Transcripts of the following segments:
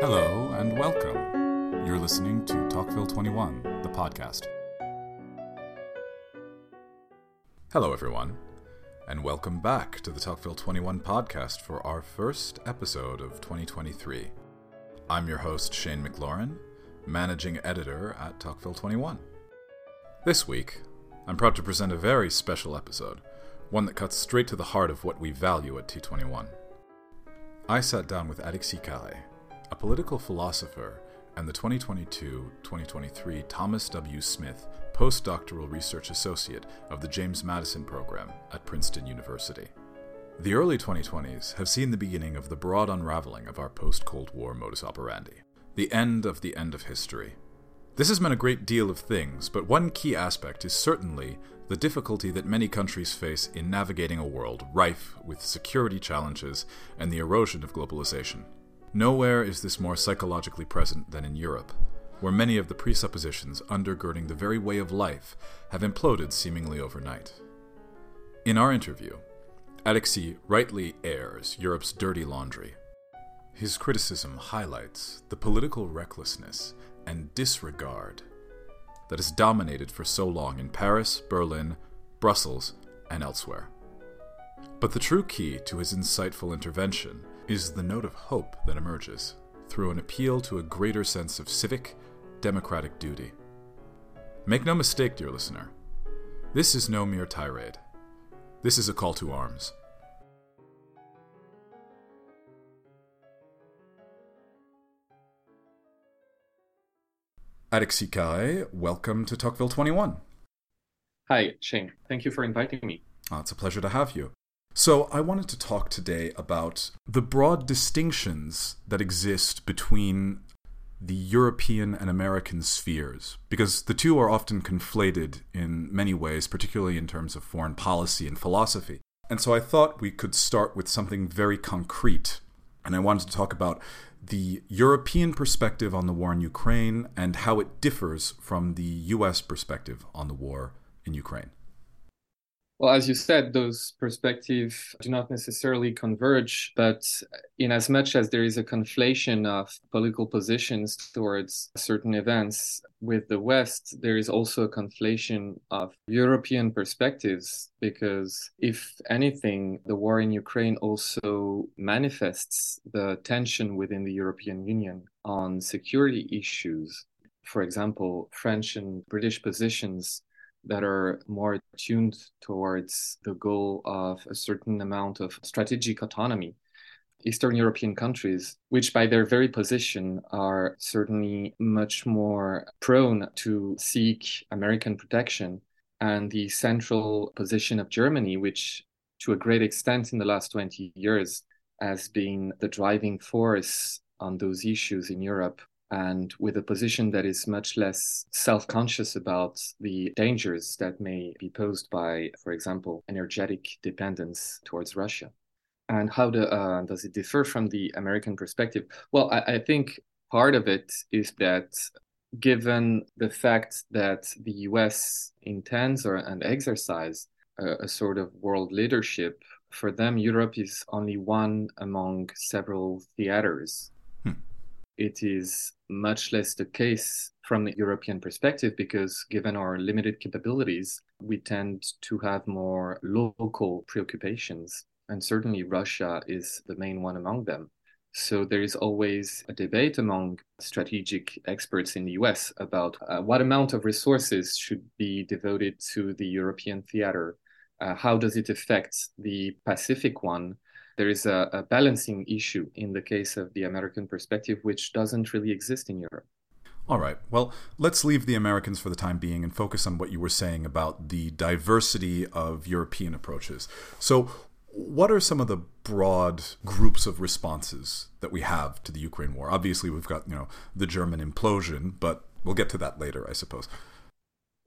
Hello and welcome. You're listening to Tocqueville 21, the podcast. Hello, everyone, and welcome back to the Tocqueville 21 podcast for our first episode of 2023. I'm your host, Shane McLaurin, managing editor at Tocqueville 21. This week, I'm proud to present a very special episode, one that cuts straight to the heart of what we value at T21. I sat down with Alexis Carré, a political philosopher and the 2022 2023 Thomas W. Smith Postdoctoral Research Associate of the James Madison Program at Princeton University. The early 2020s have seen the beginning of the broad unraveling of our post Cold War modus operandi, the end of the end of history. This has meant a great deal of things, but one key aspect is certainly the difficulty that many countries face in navigating a world rife with security challenges and the erosion of globalization. Nowhere is this more psychologically present than in Europe, where many of the presuppositions undergirding the very way of life have imploded seemingly overnight. In our interview, Alexis rightly airs Europe's dirty laundry. His criticism highlights the political recklessness and disregard that has dominated for so long in Paris, Berlin, Brussels, and elsewhere. But the true key to his insightful intervention is the note of hope that emerges through an appeal to a greater sense of civic, democratic duty. Make no mistake, dear listener, this is no mere tirade. This is a call to arms. Alexis Carré, welcome to Tocqueville 21. Hi, Shane. Thank you for inviting me. Oh, it's a pleasure to have you. So, I wanted to talk today about the broad distinctions that exist between the European and American spheres, because the two are often conflated in many ways, particularly in terms of foreign policy and philosophy. And so I thought we could start with something very concrete. And I wanted to talk about the European perspective on the war in Ukraine and how it differs from the US perspective on the war in Ukraine. Well, as you said, those perspectives do not necessarily converge, but in as much as there is a conflation of political positions towards certain events with the West, there is also a conflation of European perspectives, because if anything, the war in Ukraine also manifests the tension within the European Union on security issues. For example, French and British positions that are more tuned towards the goal of a certain amount of strategic autonomy. Eastern European countries, which by their very position are certainly much more prone to seek American protection, and the central position of Germany, which to a great extent in the last 20 years has been the driving force on those issues in Europe, and with a position that is much less self conscious about the dangers that may be posed by, for example, energetic dependence towards Russia. And how uh, does it differ from the American perspective? Well, I, I think part of it is that given the fact that the US intends or and exercise a, a sort of world leadership, for them, Europe is only one among several theaters it is much less the case from the European perspective because, given our limited capabilities, we tend to have more local preoccupations. And certainly, Russia is the main one among them. So, there is always a debate among strategic experts in the US about uh, what amount of resources should be devoted to the European theater. Uh, how does it affect the Pacific one? There is a, a balancing issue in the case of the American perspective, which doesn't really exist in Europe. All right. Well, let's leave the Americans for the time being and focus on what you were saying about the diversity of European approaches. So, what are some of the broad groups of responses that we have to the Ukraine war? Obviously, we've got, you know, the German implosion, but we'll get to that later, I suppose.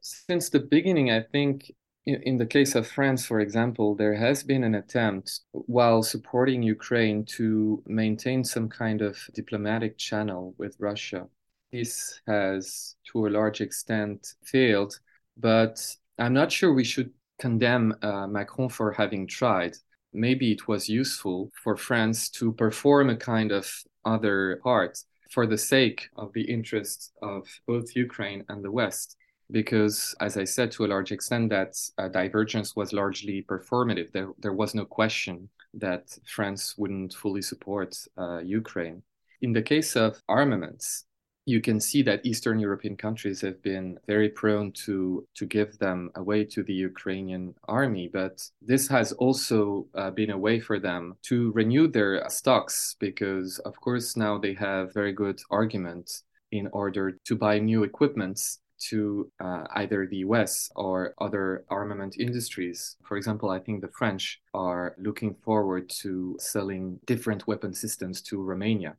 Since the beginning, I think in the case of France, for example, there has been an attempt while supporting Ukraine to maintain some kind of diplomatic channel with Russia. This has, to a large extent, failed, but I'm not sure we should condemn uh, Macron for having tried. Maybe it was useful for France to perform a kind of other part for the sake of the interests of both Ukraine and the West. Because, as I said, to a large extent, that uh, divergence was largely performative. There, there was no question that France wouldn't fully support uh, Ukraine. In the case of armaments, you can see that Eastern European countries have been very prone to to give them away to the Ukrainian army, but this has also uh, been a way for them to renew their stocks because, of course, now they have very good argument in order to buy new equipments to uh, either the US or other armament industries. For example, I think the French are looking forward to selling different weapon systems to Romania.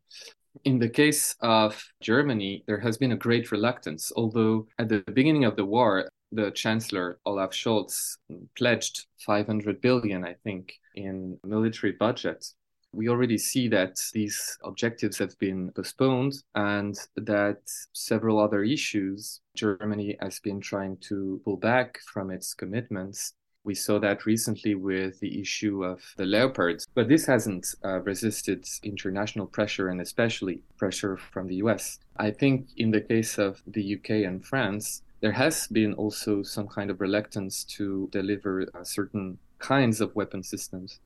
In the case of Germany, there has been a great reluctance, although at the beginning of the war, the Chancellor Olaf Scholz pledged 500 billion, I think, in military budget. We already see that these objectives have been postponed and that several other issues Germany has been trying to pull back from its commitments we saw that recently with the issue of the leopards, but this hasn't uh, resisted international pressure and especially pressure from the US. I think in the case of the UK and France, there has been also some kind of reluctance to deliver uh, certain kinds of weapon systems.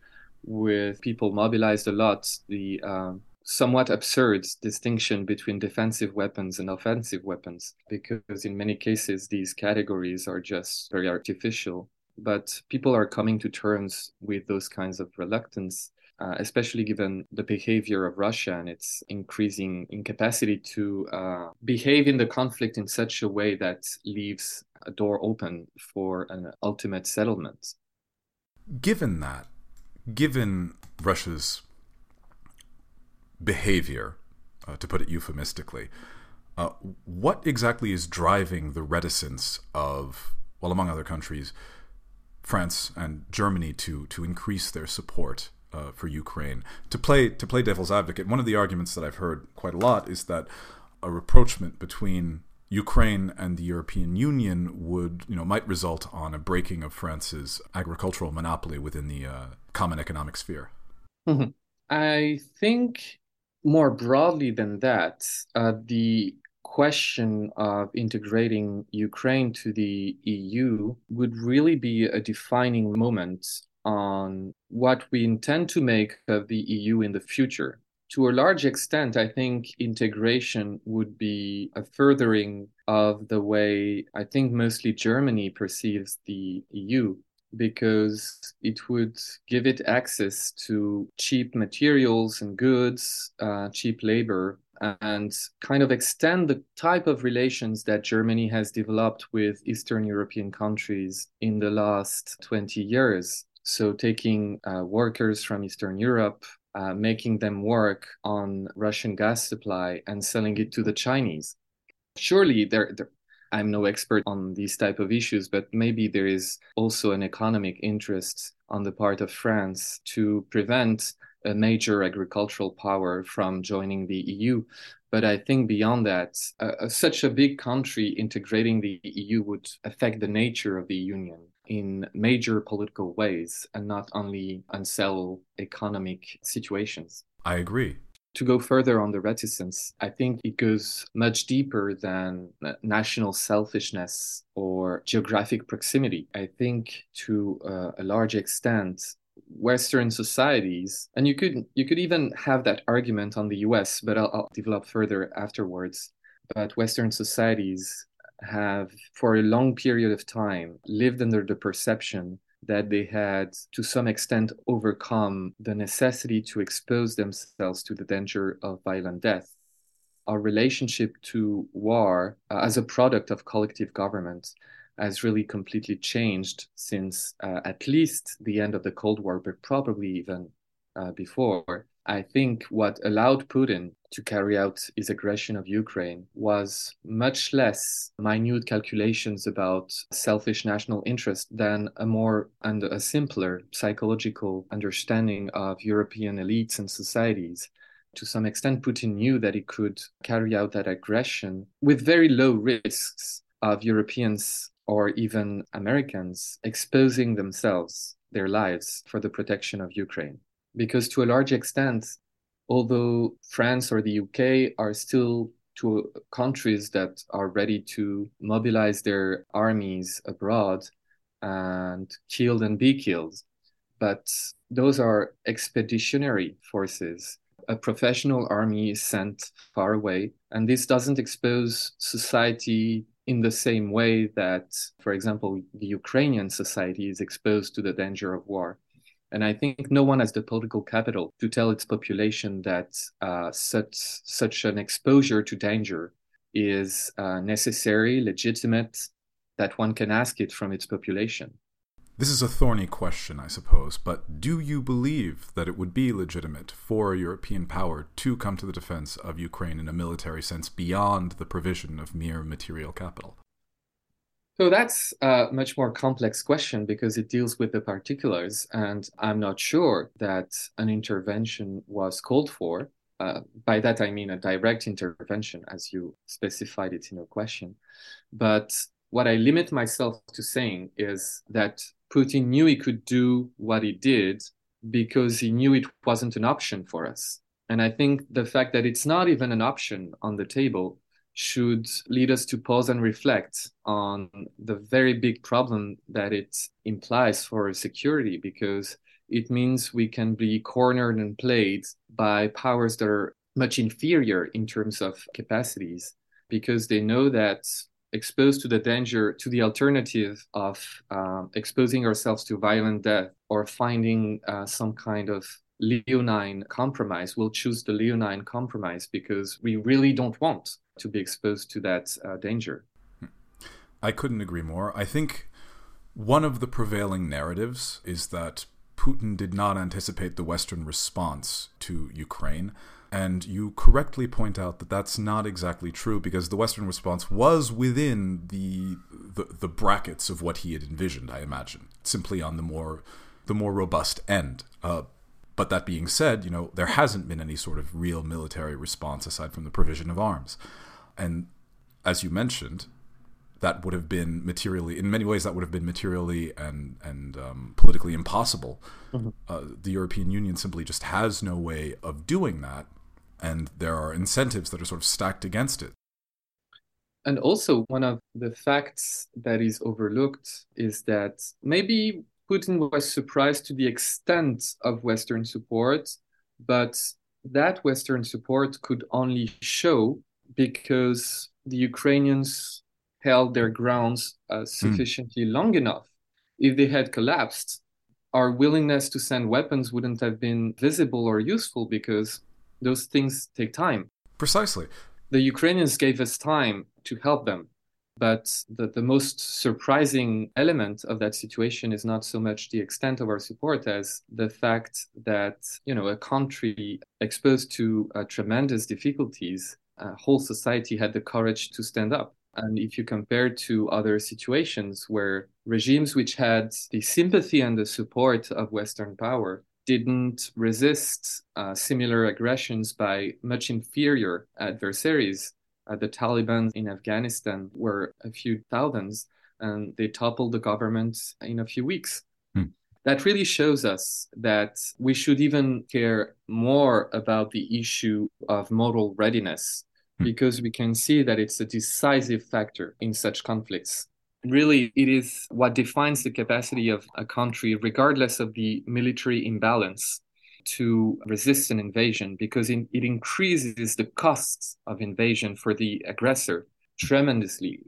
With people mobilized a lot, the um, somewhat absurd distinction between defensive weapons and offensive weapons, because in many cases, these categories are just very artificial but people are coming to terms with those kinds of reluctance, uh, especially given the behavior of Russia and its increasing incapacity to uh, behave in the conflict in such a way that leaves a door open for an ultimate settlement. Given that, given Russia's behavior, uh, to put it euphemistically, uh, what exactly is driving the reticence of, well, among other countries, France and Germany to to increase their support uh, for Ukraine. To play to play devil's advocate, one of the arguments that I've heard quite a lot is that a rapprochement between Ukraine and the European Union would, you know, might result on a breaking of France's agricultural monopoly within the uh, common economic sphere. Mm-hmm. I think more broadly than that, uh, the question of integrating Ukraine to the EU would really be a defining moment on what we intend to make of the EU in the future. To a large extent, I think integration would be a furthering of the way I think mostly Germany perceives the EU because it would give it access to cheap materials and goods, uh, cheap labor, and kind of extend the type of relations that Germany has developed with Eastern European countries in the last 20 years. So, taking uh, workers from Eastern Europe, uh, making them work on Russian gas supply and selling it to the Chinese. Surely, there, there I'm no expert on these type of issues, but maybe there is also an economic interest on the part of France to prevent a major agricultural power from joining the EU. But I think beyond that, uh, such a big country integrating the EU would affect the nature of the Union in major political ways and not only unsettle economic situations. I agree. To go further on the reticence, I think it goes much deeper than national selfishness or geographic proximity. I think to uh, a large extent, Western societies, and you could you could even have that argument on the U.S., but I'll, I'll develop further afterwards. But Western societies have, for a long period of time, lived under the perception that they had, to some extent, overcome the necessity to expose themselves to the danger of violent death. Our relationship to war uh, as a product of collective government has really completely changed since uh, at least the end of the Cold War, but probably even uh, before. I think what allowed Putin to carry out his aggression of Ukraine was much less minute calculations about selfish national interest than a more and a simpler psychological understanding of European elites and societies. To some extent, Putin knew that he could carry out that aggression with very low risks of Europeans or even Americans exposing themselves, their lives, for the protection of Ukraine. Because to a large extent, although France or the UK are still two countries that are ready to mobilize their armies abroad and killed and be killed. But those are expeditionary forces. A professional army is sent far away, and this doesn't expose society in the same way that, for example, the Ukrainian society is exposed to the danger of war. And I think no one has the political capital to tell its population that uh, such such an exposure to danger is uh, necessary, legitimate, that one can ask it from its population. This is a thorny question, I suppose, but do you believe that it would be legitimate for a European power to come to the defense of Ukraine in a military sense beyond the provision of mere material capital? So that's a much more complex question because it deals with the particulars, and I'm not sure that an intervention was called for. Uh, by that, I mean a direct intervention, as you specified it in your question. But what I limit myself to saying is that Putin knew he could do what he did because he knew it wasn't an option for us. And I think the fact that it's not even an option on the table should lead us to pause and reflect on the very big problem that it implies for security because it means we can be cornered and played by powers that are much inferior in terms of capacities because they know that exposed to the danger to the alternative of uh, exposing ourselves to violent death or finding uh, some kind of leonine compromise we'll choose the leonine compromise because we really don't want to be exposed to that uh, danger. I couldn't agree more. I think one of the prevailing narratives is that Putin did not anticipate the Western response to Ukraine. And you correctly point out that that's not exactly true because the Western response was within the, the, the brackets of what he had envisioned. I imagine simply on the more the more robust end. Uh, but that being said, you know there hasn't been any sort of real military response aside from the provision of arms. And as you mentioned, that would have been materially, in many ways, that would have been materially and and um, politically impossible. Mm-hmm. Uh, the European Union simply just has no way of doing that, and there are incentives that are sort of stacked against it. And also, one of the facts that is overlooked is that maybe Putin was surprised to the extent of Western support, but that Western support could only show because the Ukrainians held their grounds uh, hmm. sufficiently mm. long enough. If they had collapsed, our willingness to send weapons wouldn't have been visible or useful because those things take time. Precisely. The Ukrainians gave us time to help them. But the, the most surprising element of that situation is not so much the extent of our support as the fact that, you know, a country exposed to uh, tremendous difficulties uh, whole society had the courage to stand up. And if you compare to other situations where regimes which had the sympathy and the support of Western power didn't resist uh, similar aggressions by much inferior adversaries, uh, the Taliban in Afghanistan were a few thousands and they toppled the government in a few weeks. Hmm. That really shows us that we should even care more about the issue of moral readiness. Hmm. because we can see that it's a decisive factor in such conflicts. Really, it is what defines the capacity of a country, regardless of the military imbalance, to resist an invasion because it increases the costs of invasion for the aggressor tremendously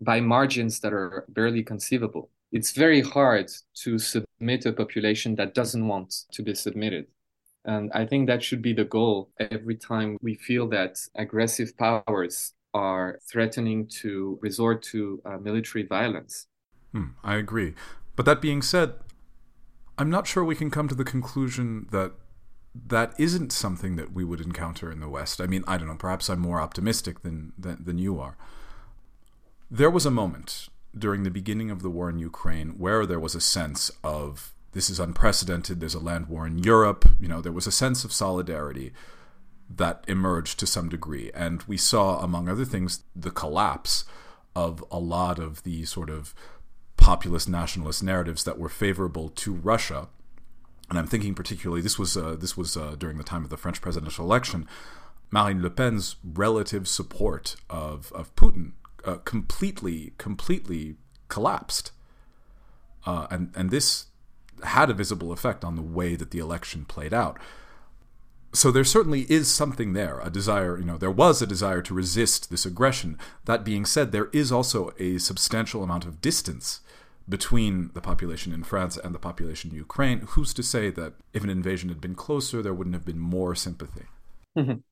by margins that are barely conceivable. It's very hard to submit a population that doesn't want to be submitted. And I think that should be the goal every time we feel that aggressive powers are threatening to resort to uh, military violence. Hmm, I agree. But that being said, I'm not sure we can come to the conclusion that that isn't something that we would encounter in the West. I mean, I don't know, perhaps I'm more optimistic than, than, than you are. There was a moment during the beginning of the war in Ukraine where there was a sense of this is unprecedented. There's a land war in Europe. You know, there was a sense of solidarity that emerged to some degree. And we saw, among other things, the collapse of a lot of the sort of populist nationalist narratives that were favorable to Russia. and I'm thinking particularly this was uh, this was uh, during the time of the French presidential election. Marine Le Pen's relative support of of Putin uh, completely completely collapsed, uh, and and this had a visible effect on the way that the election played out. So there certainly is something there, a desire, you know, there was a desire to resist this aggression. That being said, there is also a substantial amount of distance between the population in France and the population in Ukraine. Who's to say that if an invasion had been closer, there wouldn't have been more sympathy? Mm-hmm.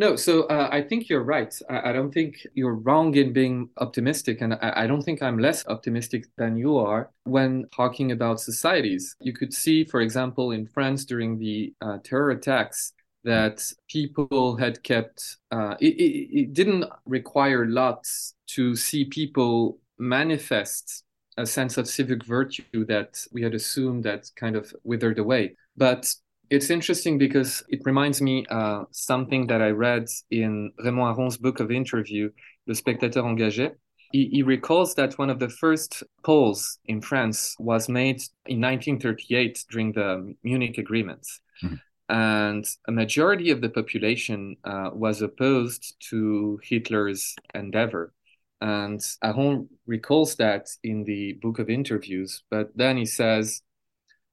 No, so uh, I think you're right. I, I, don't think you're wrong in being optimistic, and I, I, don't think I'm less optimistic than you are when talking about societies. You could see, for example, in France during the uh, terror attacks, that people had kept. Uh, it, it, it didn't require lots to see people manifest a sense of civic virtue that we had assumed that kind of withered away. But it's interesting because it reminds me uh, something that I read in Raymond Aron's book of interview, Le Spectateur Engagé. He, he, recalls that one of the first polls in France was made in 1938 during the Munich agreements. Mm-hmm. And a majority of the population uh, was opposed to Hitler's endeavor. And Aron recalls that in the book of interviews, but then he says,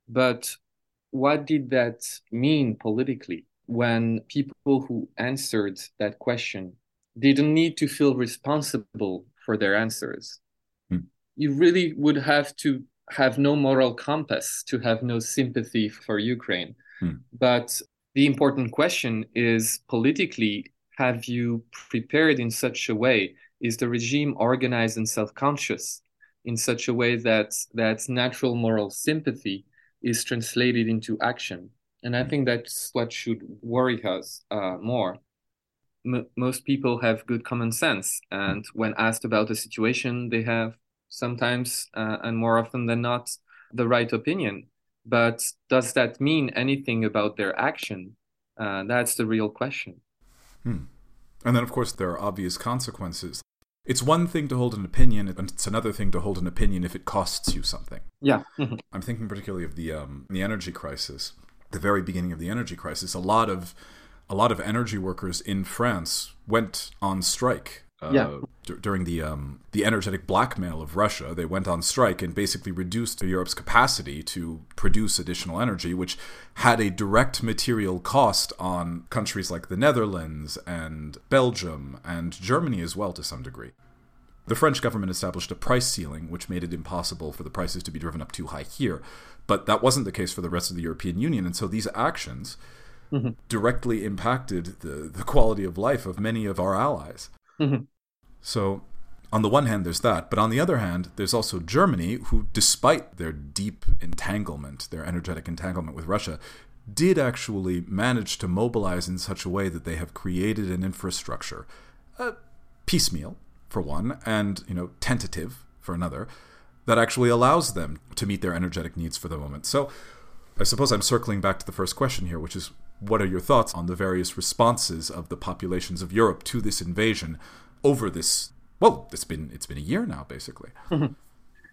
but what did that mean politically when people who answered that question didn't need to feel responsible for their answers? Hmm. You really would have to have no moral compass to have no sympathy for Ukraine. Hmm. But the important question is politically, have you prepared in such a way? Is the regime organized and self conscious in such a way that that natural moral sympathy is translated into action. And I think that's what should worry us uh, more. M- most people have good common sense, and when asked about a situation, they have sometimes uh, and more often than not the right opinion. But does that mean anything about their action? Uh, that's the real question. Hmm. And then, of course, there are obvious consequences. It's one thing to hold an opinion, and it's another thing to hold an opinion if it costs you something. Yeah. I'm thinking particularly of the um, the energy crisis, the very beginning of the energy crisis. A lot of a lot of energy workers in France went on strike. Uh, yeah. D- during the um, the energetic blackmail of Russia, they went on strike and basically reduced Europe's capacity to produce additional energy, which had a direct material cost on countries like the Netherlands and Belgium and Germany as well to some degree. The French government established a price ceiling, which made it impossible for the prices to be driven up too high here. But that wasn't the case for the rest of the European Union. And so these actions mm-hmm. directly impacted the, the quality of life of many of our allies. Mm-hmm. So, on the one hand, there's that. But on the other hand, there's also Germany, who, despite their deep entanglement, their energetic entanglement with Russia, did actually manage to mobilize in such a way that they have created an infrastructure, uh, piecemeal, for one, and you know tentative for another, that actually allows them to meet their energetic needs for the moment. So, I suppose I'm circling back to the first question here, which is what are your thoughts on the various responses of the populations of Europe to this invasion over this? Well, it's been it's been a year now, basically.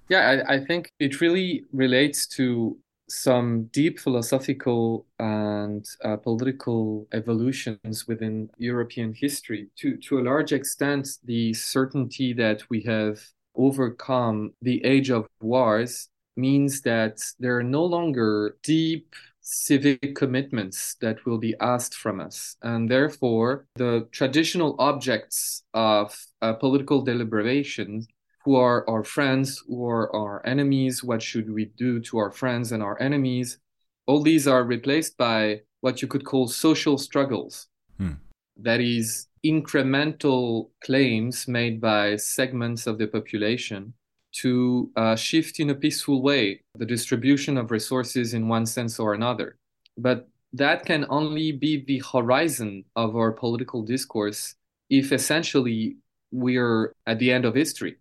Yeah, I, I think it really relates to some deep philosophical and uh, political evolutions within European history. To, to a large extent, the certainty that we have overcome the age of wars means that there are no longer deep civic commitments that will be asked from us. And therefore, the traditional objects of uh, political deliberations who are our friends, who are our enemies, what should we do to our friends and our enemies. All these are replaced by what you could call social struggles. Hmm. That is, incremental claims made by segments of the population to uh, shift in a peaceful way the distribution of resources in one sense or another. But that can only be the horizon of our political discourse if essentially we're at the end of history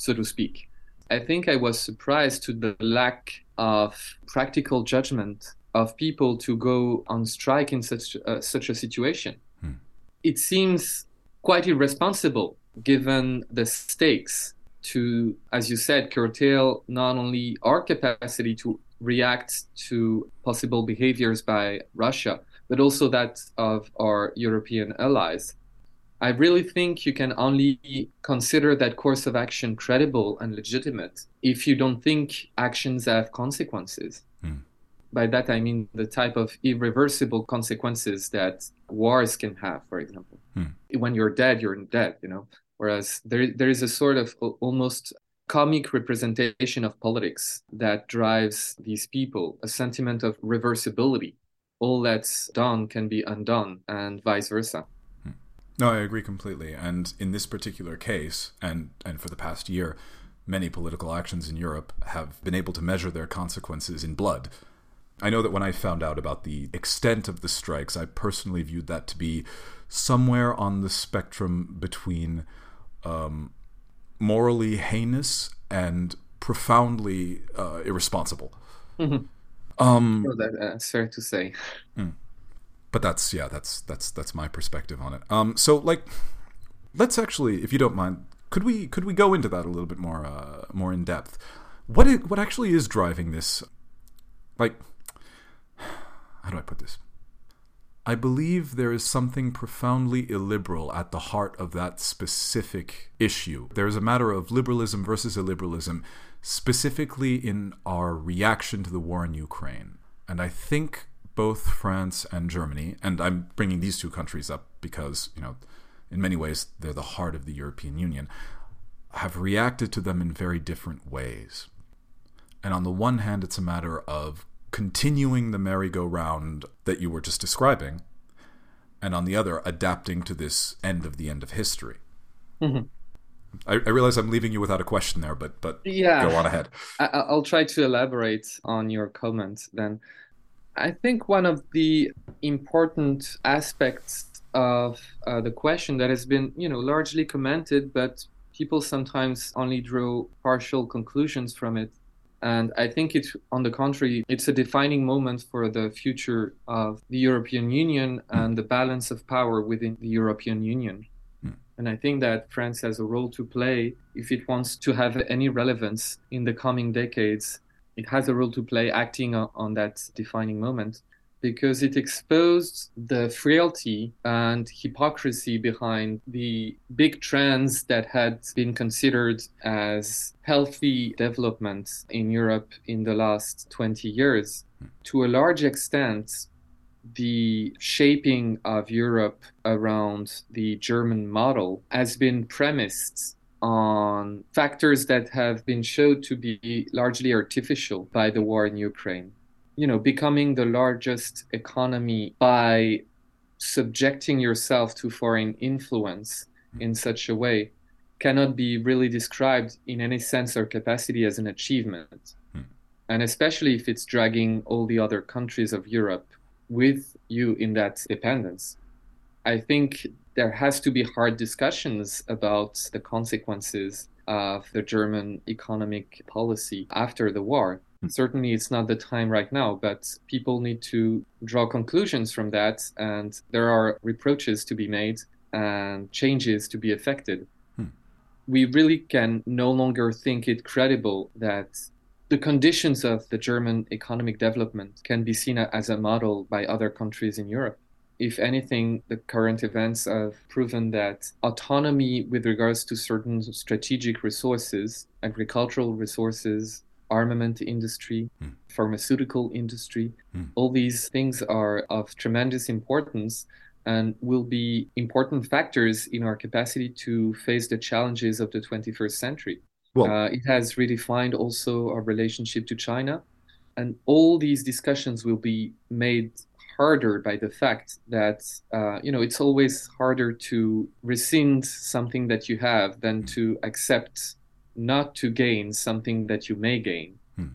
so to speak. I think I was surprised to the lack of practical judgment of people to go on strike in such uh, such a situation. Hmm. It seems quite irresponsible given the stakes to, as you said, curtail not only our capacity to react to possible behaviors by Russia, but also that of our European allies. I really think you can only consider that course of action credible and legitimate if you don't think actions have consequences. Mm. By that, I mean the type of irreversible consequences that wars can have, for example. Mm. When you're dead, you're dead, you know. Whereas there, there is a sort of almost comic representation of politics that drives these people, a sentiment of reversibility. All that's done can be undone, and vice versa. Hmm. No, I agree completely. And in this particular case, and and for the past year, many political actions in Europe have been able to measure their consequences in blood. I know that when I found out about the extent of the strikes, I personally viewed that to be somewhere on the spectrum between um, morally heinous and profoundly uh, irresponsible. Mm-hmm. Um, oh, that, uh, fair to say. Mm but that's yeah, that's that's that's my perspective on it. Um, so like, let's actually, if you don't mind, could we could we go into that a little bit more uh, more in depth? What what actually is driving this? Like, how do I put this? I believe there is something profoundly illiberal at the heart of that specific issue. There is a matter of liberalism versus illiberalism, specifically in our reaction to the war in Ukraine. And I think both France and Germany, and I'm bringing these two countries up because, you know, in many ways they're the heart of the European Union, have reacted to them in very different ways. And on the one hand, it's a matter of continuing the merry-go-round that you were just describing, and on the other, adapting to this end of the end of history. Mm-hmm. I, I, realize I'm leaving you without a question there, but but yeah, go on ahead. I, will try to elaborate on your comment then. I think one of the important aspects of uh, the question that has been, you know, largely commented, but people sometimes only draw partial conclusions from it. And I think it's, on the contrary, it's a defining moment for the future of the European Union and the balance of power within the European Union. Hmm. And I think that France has a role to play if it wants to have any relevance in the coming decades it has a role to play acting on, on that defining moment because it exposed the frailty and hypocrisy behind the big trends that had been considered as healthy developments in Europe in the last 20 years. To a large extent, the shaping of Europe around the German model has been premised on factors that have been shown to be largely artificial by the war in Ukraine. You know, becoming the largest economy by subjecting yourself to foreign influence in such a way cannot be really described in any sense or capacity as an achievement. Hmm. And especially if it's dragging all the other countries of Europe with you in that dependence. I think there has to be hard discussions about the consequences of the German economic policy after the war. Certainly, it's not the time right now, but people need to draw conclusions from that, and there are reproaches to be made and changes to be effected. Hmm. We really can no longer think it credible that the conditions of the German economic development can be seen as a model by other countries in Europe if anything, the current events have proven that autonomy with regards to certain strategic resources, agricultural resources, armament industry, mm. pharmaceutical industry, mm. all these things are of tremendous importance and will be important factors in our capacity to face the challenges of the 21st century. Well, uh, it has redefined also our relationship to China. And all these discussions will be made harder by the fact that uh, you know it's always harder to rescind something that you have than to accept not to gain something that you may gain. Hmm.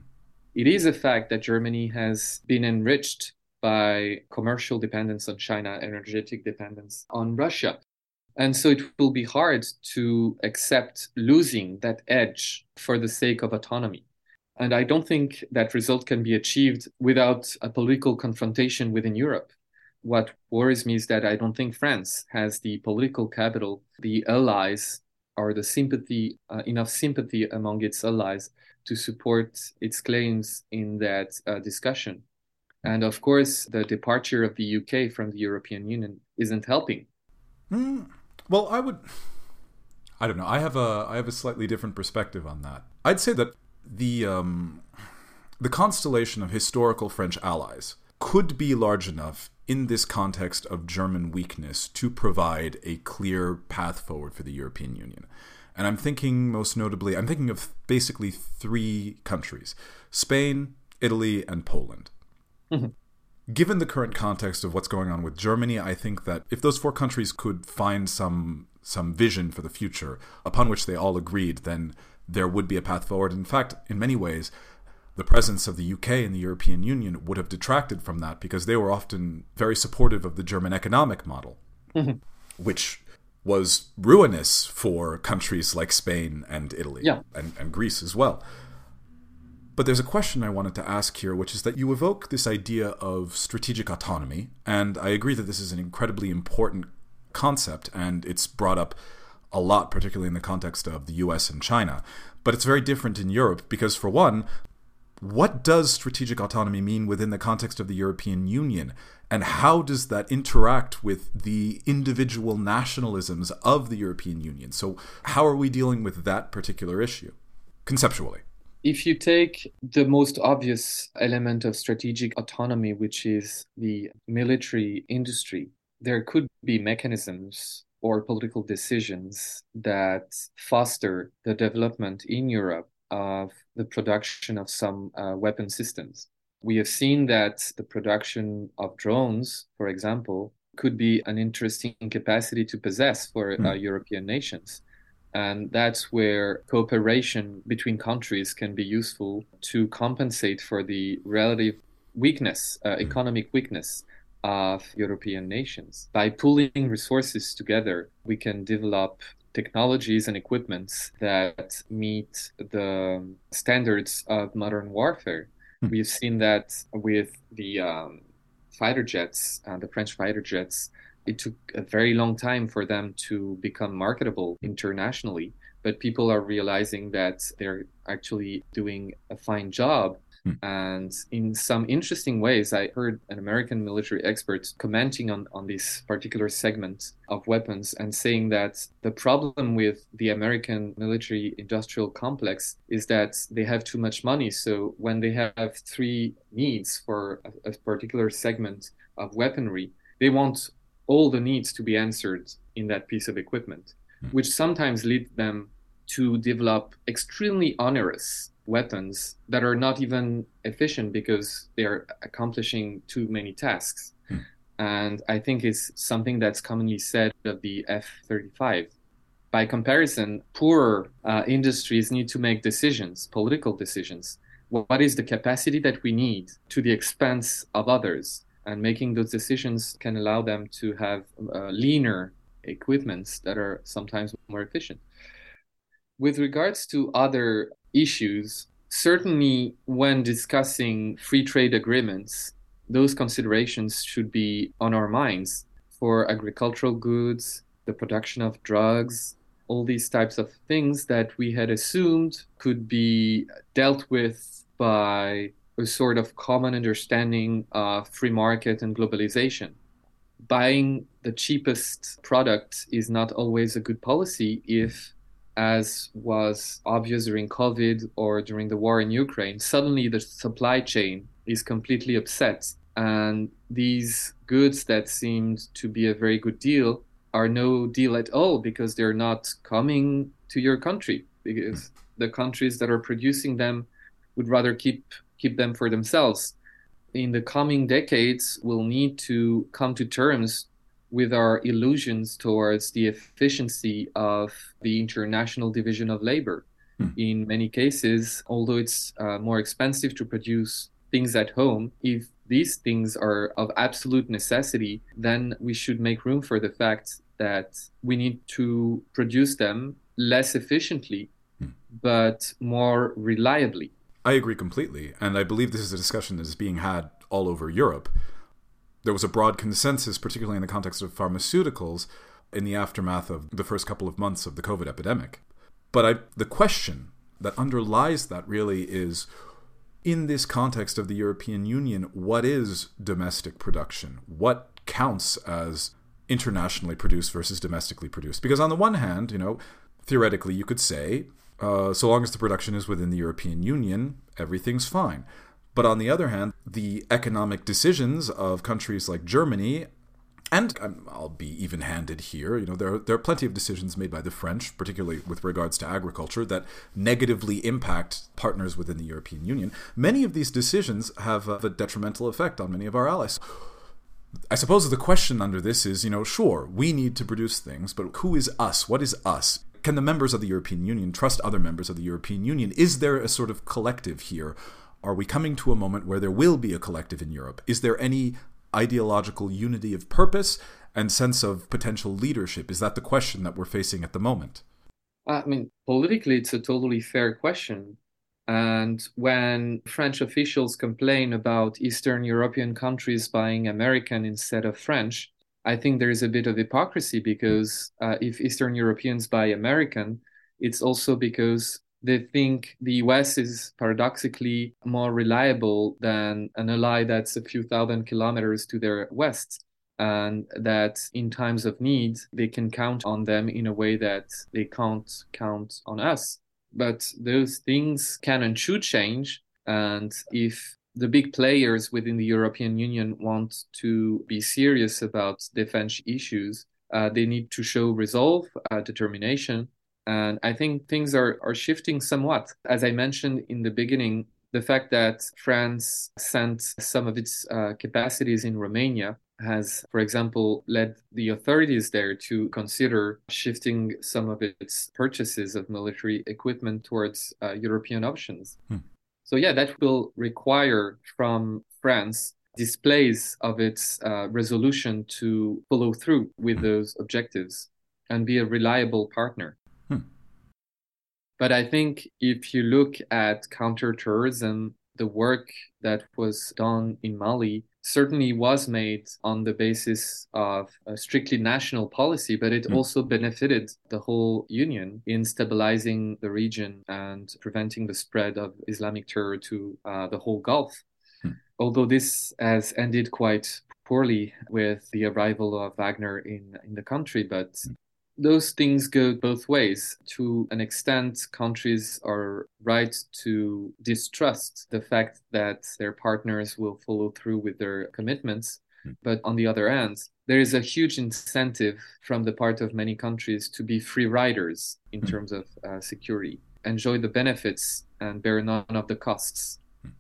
It is a fact that Germany has been enriched by commercial dependence on China, energetic dependence on Russia. And so it will be hard to accept losing that edge for the sake of autonomy. And I don't think that result can be achieved without a political confrontation within Europe. What worries me is that I don't think France has the political capital, the allies or the sympathy, uh, enough sympathy among its allies to support its claims in that uh, discussion. And of course, the departure of the UK from the European Union isn't helping. Mm, well, I would. I don't know. I have a I have a slightly different perspective on that. I'd say that the um, the constellation of historical French allies could be large enough in this context of German weakness to provide a clear path forward for the European Union. And I'm thinking most notably, I'm thinking of basically three countries Spain, Italy, and Poland. Mm-hmm. Given the current context of what's going on with Germany, I think that if those four countries could find some some vision for the future upon which they all agreed, then there would be a path forward. In fact, in many ways, the presence of the UK in the European Union would have detracted from that because they were often very supportive of the German economic model, mm-hmm. which was ruinous for countries like Spain and Italy yeah. and, and Greece as well. But there's a question I wanted to ask here, which is that you evoke this idea of strategic autonomy, and I agree that this is an incredibly important concept, and it's brought up a lot, particularly in the context of the US and China. But it's very different in Europe because, for one, what does strategic autonomy mean within the context of the European Union? And how does that interact with the individual nationalisms of the European Union? So, how are we dealing with that particular issue conceptually? If you take the most obvious element of strategic autonomy, which is the military industry, there could be mechanisms or political decisions that foster the development in Europe of the production of some uh, weapon systems. We have seen that the production of drones, for example, could be an interesting capacity to possess for mm. uh, European nations. And that's where cooperation between countries can be useful to compensate for the relative weakness, uh, hmm. economic weakness of European nations. By pooling resources together, we can develop technologies and equipments that meet the standards of modern warfare. Hmm. We've seen that with the um, fighter jets, uh, the French fighter jets it took a very long time for them to become marketable internationally. But people are realizing that they're actually doing a fine job. Hmm. And in some interesting ways, I heard an American military expert commenting on, on this particular segment of weapons and saying that the problem with the American military industrial complex is that they have too much money. So when they have three needs for a, a particular segment of weaponry, they want all the needs to be answered in that piece of equipment, mm. which sometimes lead them to develop extremely onerous weapons that are not even efficient because they are accomplishing too many tasks. Mm. And I think it's something that's commonly said of the F 35. By comparison, poorer uh, industries need to make decisions, political decisions. What is the capacity that we need to the expense of others? and making those decisions can allow them to have uh, leaner equipments that are sometimes more efficient. With regards to other issues, certainly when discussing free trade agreements, those considerations should be on our minds for agricultural goods, the production of drugs, all these types of things that we had assumed could be dealt with by a sort of common understanding of free market and globalization. Buying the cheapest product is not always a good policy if, as was obvious during COVID or during the war in Ukraine, suddenly the supply chain is completely upset. And these goods that seemed to be a very good deal are no deal at all because they're not coming to your country because the countries that are producing them would rather keep keep them for themselves. In the coming decades, we'll need to come to terms with our illusions towards the efficiency of the international division of labor. Hmm. In many cases, although it's uh, more expensive to produce things at home, if these things are of absolute necessity, then we should make room for the fact that we need to produce them less efficiently, hmm. but more reliably. I agree completely, and I believe this is a discussion that is being had all over Europe. There was a broad consensus, particularly in the context of pharmaceuticals, in the aftermath of the first couple of months of the COVID epidemic. But I, the question that underlies that really is in this context of the European Union, what is domestic production? What counts as internationally produced versus domestically produced? Because on the one hand, you know, theoretically, you could say, uh, so long as the production is within the European Union, everything's fine. But on the other hand, the economic decisions of countries like Germany, and um, I'll be even handed here, you know, there, there are plenty of decisions made by the French, particularly with regards to agriculture, that negatively impact partners within the European Union. Many of these decisions have a detrimental effect on many of our allies. I suppose the question under this is, you know, sure, we need to produce things, but who is us? What is us? Can the members of the European Union trust other members of the European Union? Is there a sort of collective here? Are we coming to a moment where there will be a collective in Europe? Is there any ideological unity of purpose and sense of potential leadership? Is that the question that we're facing at the moment? I mean, politically, it's a totally fair question. And when French officials complain about Eastern European countries buying American instead of French, I think there is a bit of hypocrisy because uh, if Eastern Europeans buy American, it's also because they think the US is paradoxically more reliable than an ally that's a few thousand kilometers to their west. And that in times of need, they can count on them in a way that they can't count on us. But those things can and should change. And if the big players within the European Union want to be serious about defense issues, uh, they need to show resolve, uh, determination, and I think things are, are shifting somewhat. As I mentioned in the beginning, the fact that France sent some of its uh, capacities in Romania has, for example, led the authorities there to consider shifting some of its purchases of military equipment towards uh, European options. Hmm. So, yeah, that will require from France displays of its uh, resolution to follow through with hmm. those objectives and be a reliable partner. But I think if you look at counterterrorism, the work that was done in Mali certainly was made on the basis of a strictly national policy, but it mm. also benefited the whole Union in stabilizing the region and preventing the spread of Islamic terror to uh, the whole Gulf. Mm. Although this has ended quite poorly with the arrival of Wagner in, in the country, but mm those things go both ways. To an extent, countries are right to distrust the fact that their partners will follow through with their commitments. Hmm. But on the other hand, there is a huge incentive from the part of many countries to be free riders in mm. terms of uh, security, enjoy the benefits and bear none of the costs. Mm.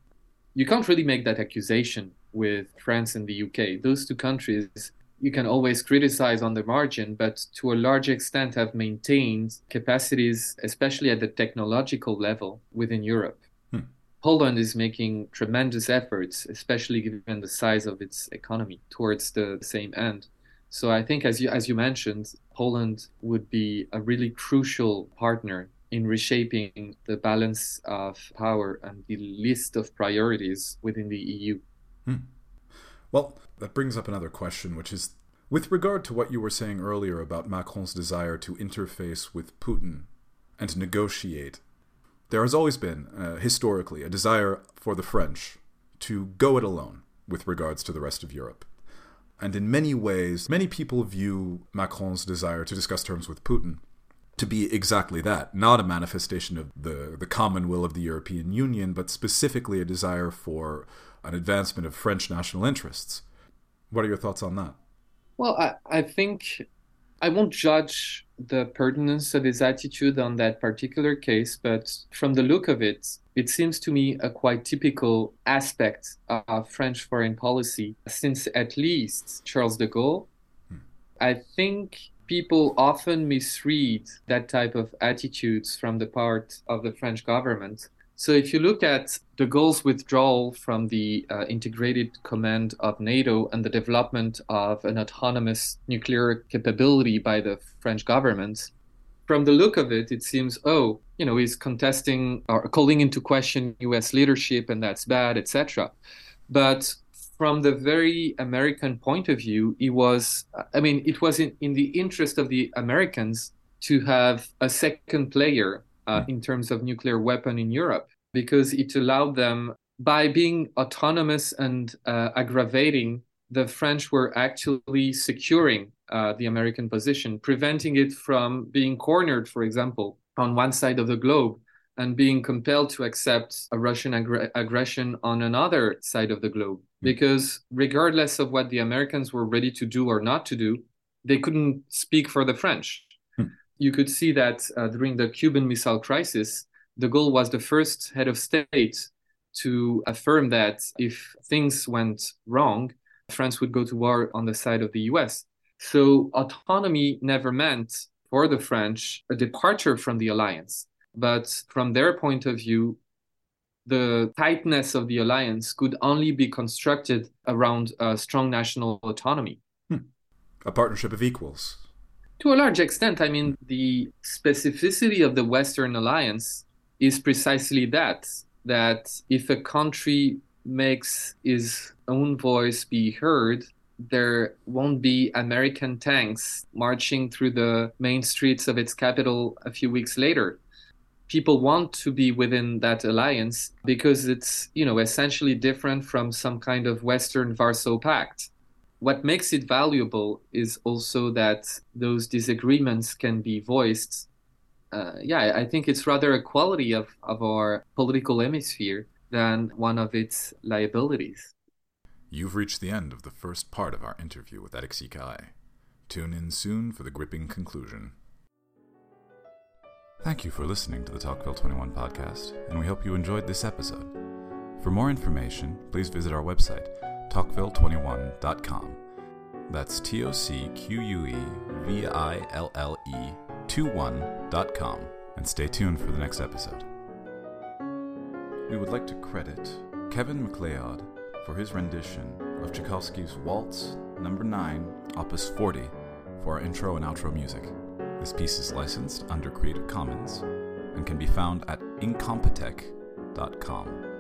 You can't really make that accusation with France and the UK. Those two countries you can always criticize on the margin, but to a large extent have maintained capacities, especially at the technological level within Europe. Hmm. Poland is making tremendous efforts, especially given the size of its economy, towards the same end. So I think, as you as you mentioned, Poland would be a really crucial partner in reshaping the balance of power and the list of priorities within the EU. Hmm. Well, that brings up another question, which is with regard to what you were saying earlier about Macron's desire to interface with Putin and negotiate. There has always been, uh, historically, a desire for the French to go it alone with regards to the rest of Europe. And in many ways, many people view Macron's desire to discuss terms with Putin to be exactly that not a manifestation of the, the common will of the European Union, but specifically a desire for an advancement of French national interests. What are your thoughts on that? Well, I, I think I won't judge the pertinence of his attitude on that particular case, but from the look of it, it seems to me a quite typical aspect of French foreign policy since at least Charles de Gaulle. Hmm. I think people often misread that type of attitudes from the part of the French government so if you look at de Gaulle's withdrawal from the uh, integrated command of NATO and the development of an autonomous nuclear capability by the French government, from the look of it, it seems, oh, you know, he's contesting or calling into question U.S. leadership, and that's bad, etc. But from the very American point of view, it was, I mean, it was in, in the interest of the Americans to have a second player uh, in terms of nuclear weapon in Europe because it allowed them, by being autonomous and uh, aggravating, the French were actually securing uh, the American position, preventing it from being cornered, for example, on one side of the globe and being compelled to accept a Russian ag- aggression on another side of the globe. Hmm. Because regardless of what the Americans were ready to do or not to do, they couldn't speak for the French. You could see that uh, during the Cuban Missile Crisis, de Gaulle was the first head of state to affirm that if things went wrong, France would go to war on the side of the US. So autonomy never meant for the French a departure from the alliance but from their point of view, the tightness of the alliance could only be constructed around a strong national autonomy. Hmm. A partnership of equals. To a large extent, I mean, the specificity of the Western alliance is precisely that that if a country makes its own voice be heard, there won't be American tanks marching through the main streets of its capital a few weeks later. People want to be within that alliance because it's you know essentially different from some kind of western warsaw pact what makes it valuable is also that those disagreements can be voiced. Uh, yeah i think it's rather a quality of, of our political hemisphere than one of its liabilities. You've reached the end of the first part of our interview with alexis carré. Tune in soon for the gripping conclusion. Thank you for listening to the Tocqueville 21 podcast, and we hope you enjoyed this episode. For more information, please visit our website, tocqueville21.com. That's T O C Q U E V I L L E 21.com, and stay tuned for the next episode. We would like to credit Kevin MacLeod for his rendition of Tchaikovsky's Waltz Number 9, Opus 40, for our intro and outro music. This piece is licensed under Creative Commons and can be found at incompetech.com.